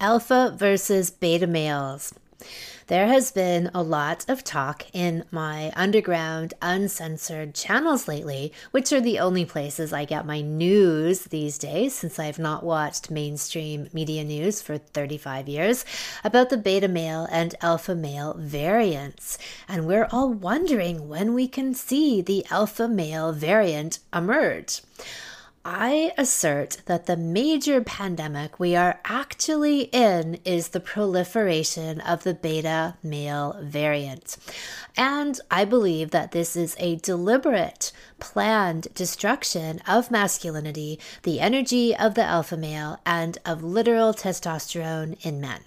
Alpha versus beta males. There has been a lot of talk in my underground, uncensored channels lately, which are the only places I get my news these days since I've not watched mainstream media news for 35 years, about the beta male and alpha male variants. And we're all wondering when we can see the alpha male variant emerge. I assert that the major pandemic we are actually in is the proliferation of the beta male variant. And I believe that this is a deliberate, planned destruction of masculinity, the energy of the alpha male, and of literal testosterone in men.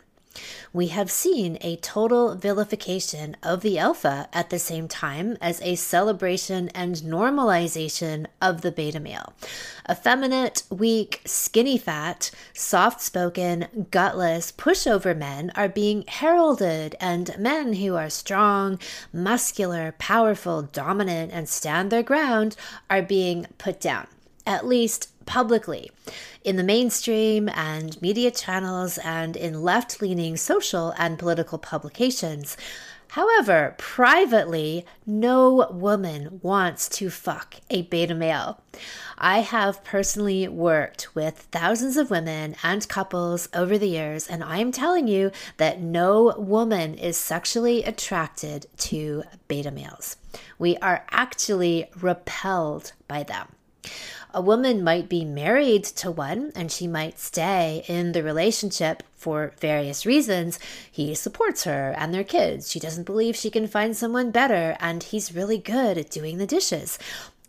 We have seen a total vilification of the alpha at the same time as a celebration and normalization of the beta male. Effeminate, weak, skinny fat, soft spoken, gutless, pushover men are being heralded, and men who are strong, muscular, powerful, dominant, and stand their ground are being put down, at least publicly in the mainstream and media channels and in left leaning social and political publications. However, privately, no woman wants to fuck a beta male. I have personally worked with thousands of women and couples over the years, and I am telling you that no woman is sexually attracted to beta males. We are actually repelled by them. A woman might be married to one and she might stay in the relationship for various reasons. He supports her and their kids. She doesn't believe she can find someone better, and he's really good at doing the dishes.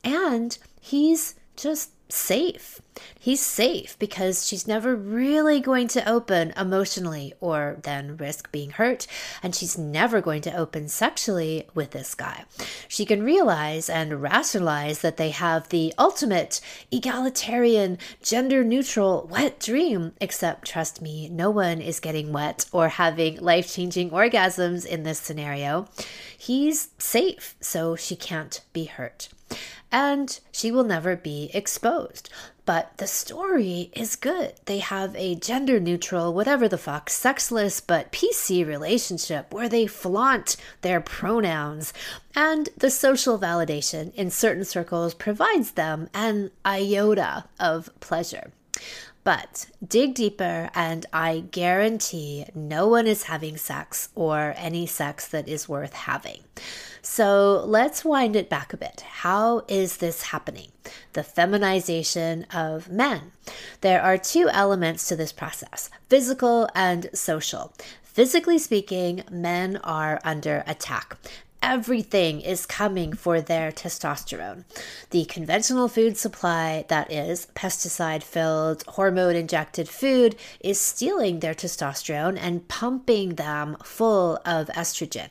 And he's just safe. He's safe because she's never really going to open emotionally or then risk being hurt, and she's never going to open sexually with this guy. She can realize and rationalize that they have the ultimate egalitarian, gender neutral, wet dream, except trust me, no one is getting wet or having life changing orgasms in this scenario. He's safe, so she can't be hurt and she will never be exposed. But the story is good. They have a gender neutral, whatever the fuck, sexless but PC relationship where they flaunt their pronouns. And the social validation in certain circles provides them an iota of pleasure. But dig deeper, and I guarantee no one is having sex or any sex that is worth having. So let's wind it back a bit. How is this happening? The feminization of men. There are two elements to this process physical and social. Physically speaking, men are under attack everything is coming for their testosterone. The conventional food supply, that is, pesticide filled, hormone injected food, is stealing their testosterone and pumping them full of estrogen.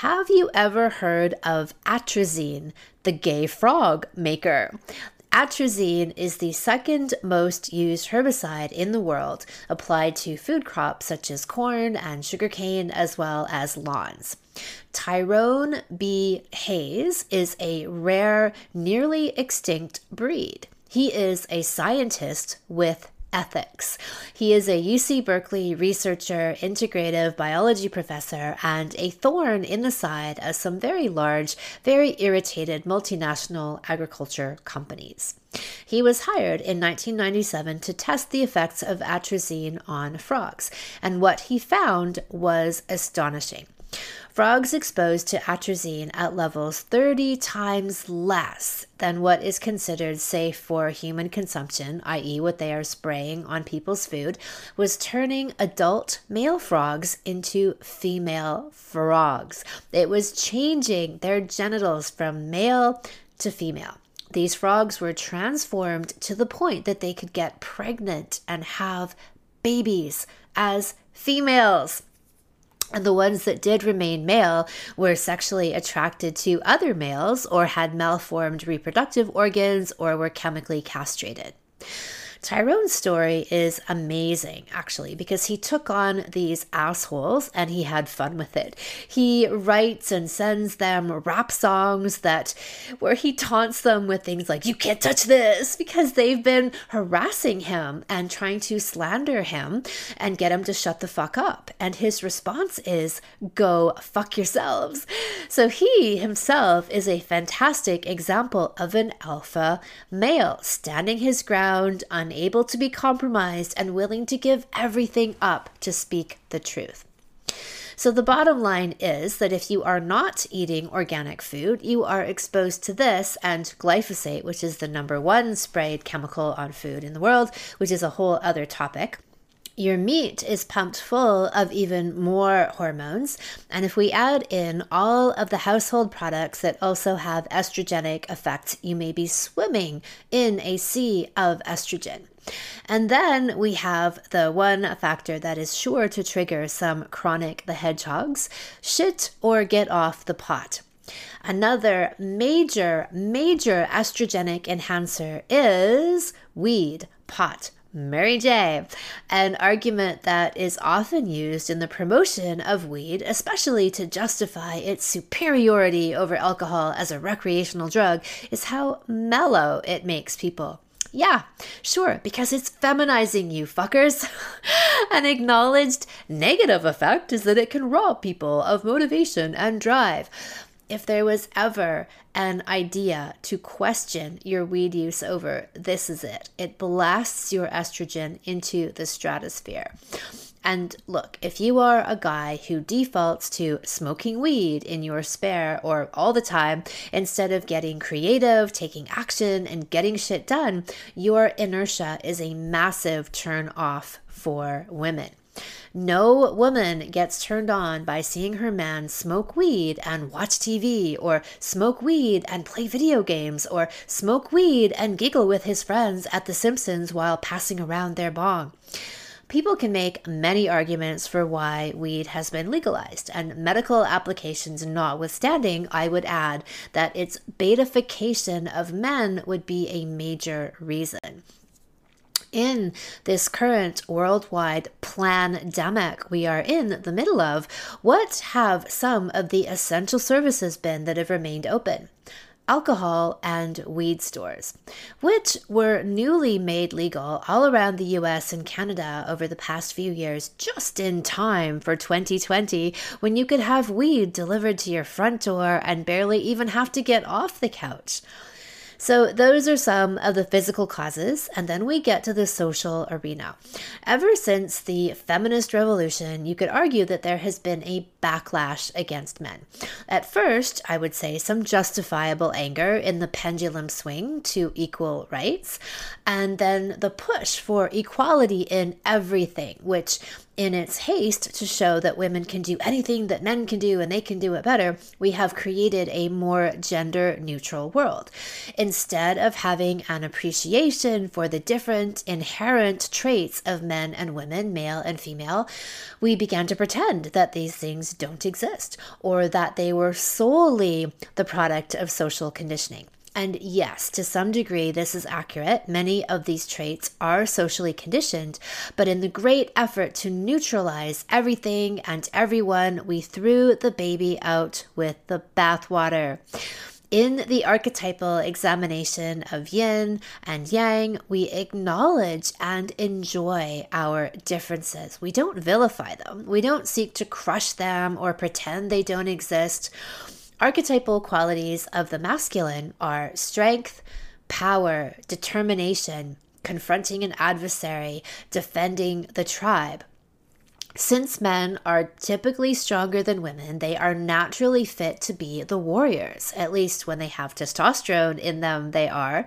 Have you ever heard of atrazine, the gay frog maker? Atrazine is the second most used herbicide in the world, applied to food crops such as corn and sugarcane, as well as lawns. Tyrone B. Hayes is a rare, nearly extinct breed. He is a scientist with ethics. He is a UC Berkeley researcher, integrative biology professor, and a thorn in the side of some very large, very irritated multinational agriculture companies. He was hired in 1997 to test the effects of atrazine on frogs, and what he found was astonishing. Frogs exposed to atrazine at levels 30 times less than what is considered safe for human consumption, i.e., what they are spraying on people's food, was turning adult male frogs into female frogs. It was changing their genitals from male to female. These frogs were transformed to the point that they could get pregnant and have babies as females. And the ones that did remain male were sexually attracted to other males or had malformed reproductive organs or were chemically castrated. Tyrone's story is amazing, actually, because he took on these assholes and he had fun with it. He writes and sends them rap songs that where he taunts them with things like, You can't touch this, because they've been harassing him and trying to slander him and get him to shut the fuck up. And his response is, Go fuck yourselves. So he himself is a fantastic example of an alpha male standing his ground, unable to be compromised, and willing to give everything up to speak the truth. So, the bottom line is that if you are not eating organic food, you are exposed to this and glyphosate, which is the number one sprayed chemical on food in the world, which is a whole other topic your meat is pumped full of even more hormones. And if we add in all of the household products that also have estrogenic effects, you may be swimming in a sea of estrogen. And then we have the one factor that is sure to trigger some chronic the hedgehogs shit or get off the pot. Another major, major estrogenic enhancer is weed, pot, Mary J, an argument that is often used in the promotion of weed, especially to justify its superiority over alcohol as a recreational drug, is how mellow it makes people. Yeah, sure, because it's feminizing you, fuckers. An acknowledged negative effect is that it can rob people of motivation and drive if there was ever an idea to question your weed use over, this is it. It blasts your estrogen into the stratosphere. And look, if you are a guy who defaults to smoking weed in your spare or all the time, instead of getting creative, taking action, and getting shit done, your inertia is a massive turn off for women. No woman gets turned on by seeing her man smoke weed and watch TV, or smoke weed and play video games, or smoke weed and giggle with his friends at The Simpsons while passing around their bong. People can make many arguments for why weed has been legalized, and medical applications notwithstanding, I would add that its betification of men would be a major reason in this current worldwide pandemic we are in the middle of, what have some of the essential services been that have remained open? alcohol and weed stores, which were newly made legal all around the US and Canada over the past few years, just in time for 2020, when you could have weed delivered to your front door and barely even have to get off the couch. So, those are some of the physical causes, and then we get to the social arena. Ever since the feminist revolution, you could argue that there has been a backlash against men. At first, I would say some justifiable anger in the pendulum swing to equal rights, and then the push for equality in everything, which in its haste to show that women can do anything that men can do and they can do it better, we have created a more gender neutral world. Instead of having an appreciation for the different inherent traits of men and women, male and female, we began to pretend that these things don't exist or that they were solely the product of social conditioning. And yes, to some degree, this is accurate. Many of these traits are socially conditioned, but in the great effort to neutralize everything and everyone, we threw the baby out with the bathwater. In the archetypal examination of yin and yang, we acknowledge and enjoy our differences. We don't vilify them, we don't seek to crush them or pretend they don't exist. Archetypal qualities of the masculine are strength, power, determination, confronting an adversary, defending the tribe. Since men are typically stronger than women, they are naturally fit to be the warriors. At least when they have testosterone in them, they are.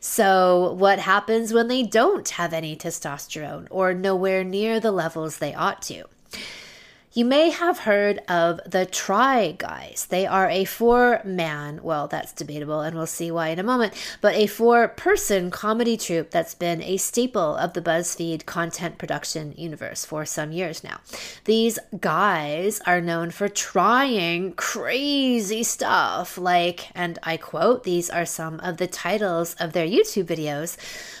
So, what happens when they don't have any testosterone or nowhere near the levels they ought to? You may have heard of the Try Guys. They are a four man, well, that's debatable, and we'll see why in a moment, but a four person comedy troupe that's been a staple of the BuzzFeed content production universe for some years now. These guys are known for trying crazy stuff, like, and I quote, these are some of the titles of their YouTube videos.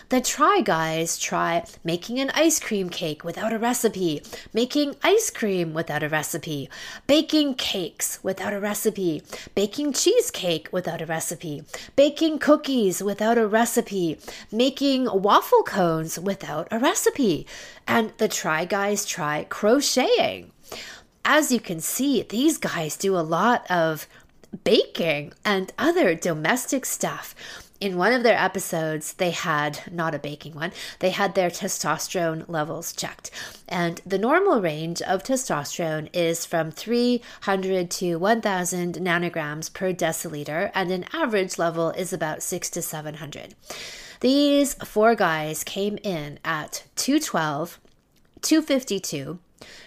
The Try Guys try making an ice cream cake without a recipe, making ice cream without a recipe, baking cakes without a recipe, baking cheesecake without a recipe, baking cookies without a recipe, making waffle cones without a recipe, and the Try Guys try crocheting. As you can see, these guys do a lot of baking and other domestic stuff in one of their episodes, they had not a baking one, they had their testosterone levels checked. And the normal range of testosterone is from 300 to 1000 nanograms per deciliter, and an average level is about 6 to 700. These four guys came in at 212, 252,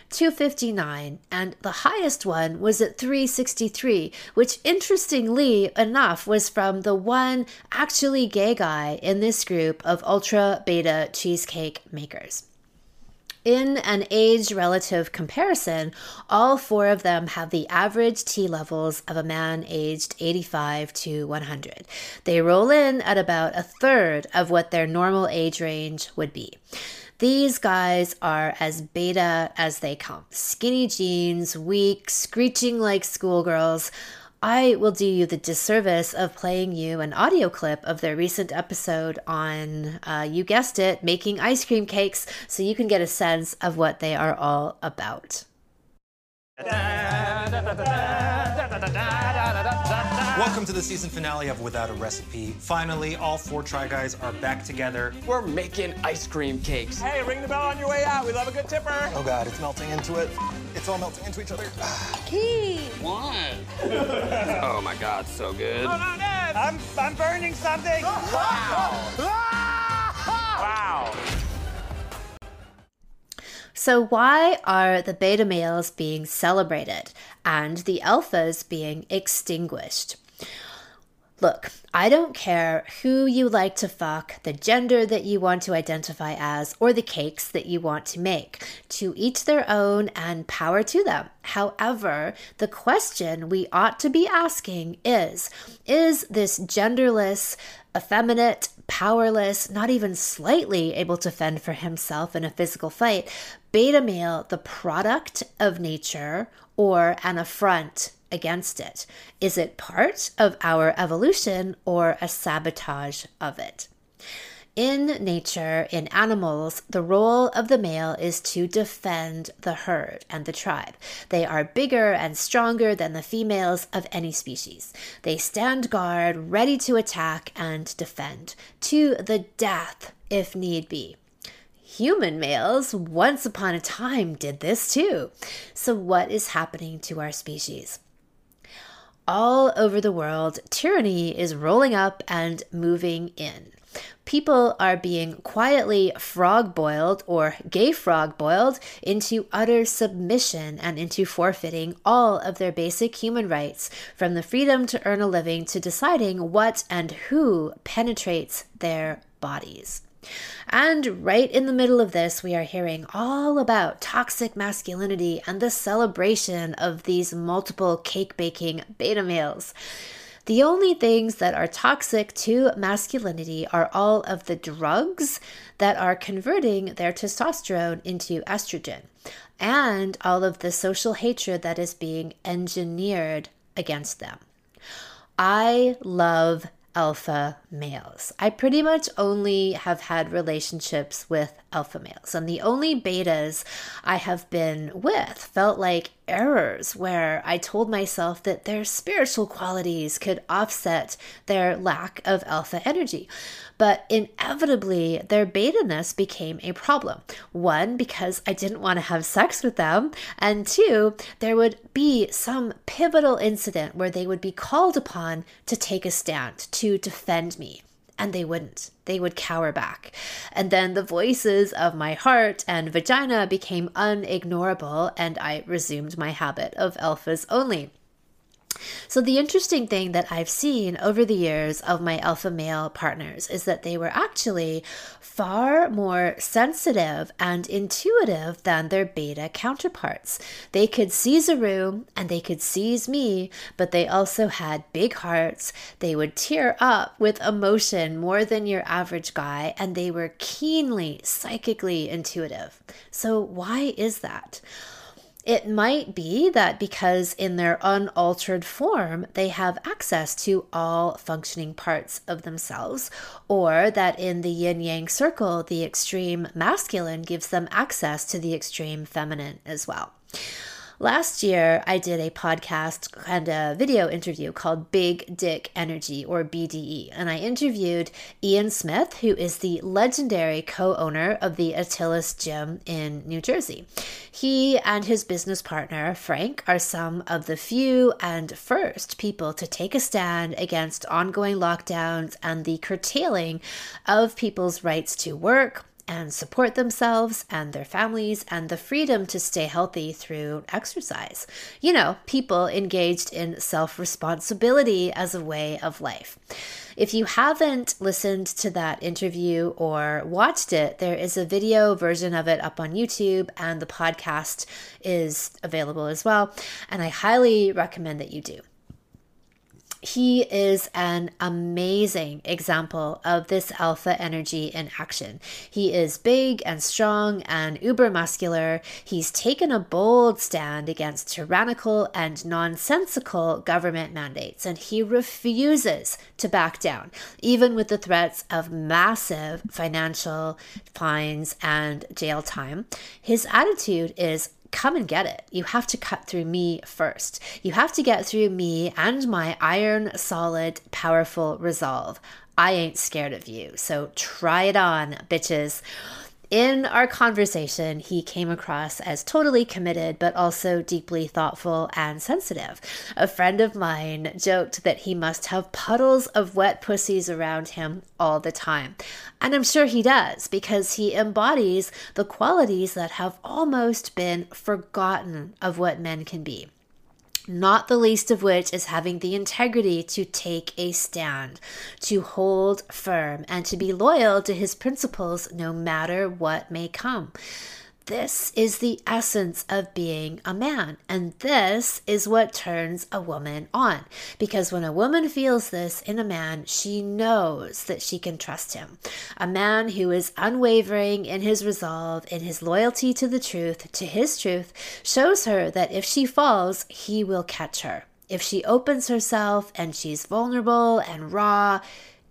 259, and the highest one was at 363, which interestingly enough was from the one actually gay guy in this group of ultra beta cheesecake makers. In an age relative comparison, all four of them have the average T levels of a man aged 85 to 100. They roll in at about a third of what their normal age range would be. These guys are as beta as they come skinny jeans, weak, screeching like schoolgirls. I will do you the disservice of playing you an audio clip of their recent episode on, uh, you guessed it, making ice cream cakes so you can get a sense of what they are all about. Welcome to the season finale of Without a Recipe. Finally, all four Try Guys are back together. We're making ice cream cakes. Hey, ring the bell on your way out. We love a good tipper. Oh god, it's melting into it. It's all melting into each other. Key. What? oh my god, so good. Oh, no, Ned. I'm, I'm burning something. Wow. wow. So, why are the beta males being celebrated and the alphas being extinguished? Look, I don't care who you like to fuck, the gender that you want to identify as, or the cakes that you want to make. To each their own and power to them. However, the question we ought to be asking is Is this genderless, effeminate, powerless, not even slightly able to fend for himself in a physical fight, beta male the product of nature or an affront against it? Is it part of our evolution or a sabotage of it? In nature, in animals, the role of the male is to defend the herd and the tribe. They are bigger and stronger than the females of any species. They stand guard, ready to attack and defend, to the death if need be. Human males, once upon a time, did this too. So, what is happening to our species? All over the world, tyranny is rolling up and moving in. People are being quietly frog boiled or gay frog boiled into utter submission and into forfeiting all of their basic human rights, from the freedom to earn a living to deciding what and who penetrates their bodies. And right in the middle of this, we are hearing all about toxic masculinity and the celebration of these multiple cake baking beta males. The only things that are toxic to masculinity are all of the drugs that are converting their testosterone into estrogen and all of the social hatred that is being engineered against them. I love alpha males. I pretty much only have had relationships with alpha males, and the only betas I have been with felt like errors where I told myself that their spiritual qualities could offset their lack of alpha energy. But inevitably, their beta ness became a problem. One, because I didn't want to have sex with them, and two, there would be some pivotal incident where they would be called upon to take a stand, to defend. And they wouldn't. They would cower back. And then the voices of my heart and vagina became unignorable, and I resumed my habit of alphas only. So, the interesting thing that I've seen over the years of my alpha male partners is that they were actually far more sensitive and intuitive than their beta counterparts. They could seize a room and they could seize me, but they also had big hearts. They would tear up with emotion more than your average guy, and they were keenly psychically intuitive. So, why is that? It might be that because in their unaltered form, they have access to all functioning parts of themselves, or that in the yin yang circle, the extreme masculine gives them access to the extreme feminine as well. Last year, I did a podcast and a video interview called Big Dick Energy or BDE, and I interviewed Ian Smith, who is the legendary co owner of the Atilis Gym in New Jersey. He and his business partner, Frank, are some of the few and first people to take a stand against ongoing lockdowns and the curtailing of people's rights to work, and support themselves and their families and the freedom to stay healthy through exercise. You know, people engaged in self responsibility as a way of life. If you haven't listened to that interview or watched it, there is a video version of it up on YouTube, and the podcast is available as well. And I highly recommend that you do. He is an amazing example of this alpha energy in action. He is big and strong and uber muscular. He's taken a bold stand against tyrannical and nonsensical government mandates, and he refuses to back down, even with the threats of massive financial fines and jail time. His attitude is come and get it. You have to cut through me first. You have to get through me and my iron, solid, powerful resolve. I ain't scared of you. So try it on, bitches. In our conversation, he came across as totally committed, but also deeply thoughtful and sensitive. A friend of mine joked that he must have puddles of wet pussies around him all the time. And I'm sure he does, because he embodies the qualities that have almost been forgotten of what men can be not the least of which is having the integrity to take a stand, to hold firm, and to be loyal to his principles no matter what may come. This is the essence of being a man. And this is what turns a woman on. Because when a woman feels this in a man, she knows that she can trust him. A man who is unwavering in his resolve, in his loyalty to the truth, to his truth, shows her that if she falls, he will catch her. If she opens herself and she's vulnerable and raw,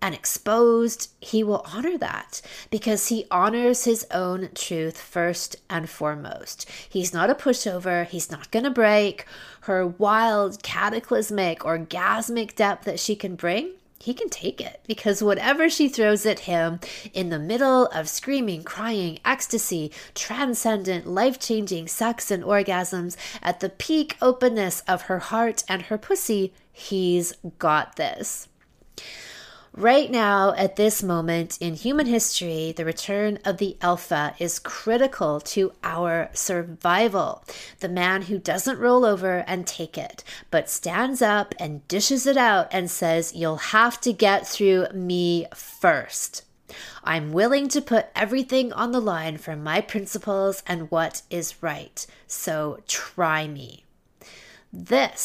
and exposed, he will honor that because he honors his own truth first and foremost. He's not a pushover, he's not going to break her wild, cataclysmic, orgasmic depth that she can bring. He can take it because whatever she throws at him in the middle of screaming, crying, ecstasy, transcendent, life changing sex and orgasms, at the peak openness of her heart and her pussy, he's got this. Right now, at this moment in human history, the return of the alpha is critical to our survival. The man who doesn't roll over and take it, but stands up and dishes it out and says, You'll have to get through me first. I'm willing to put everything on the line for my principles and what is right. So try me. This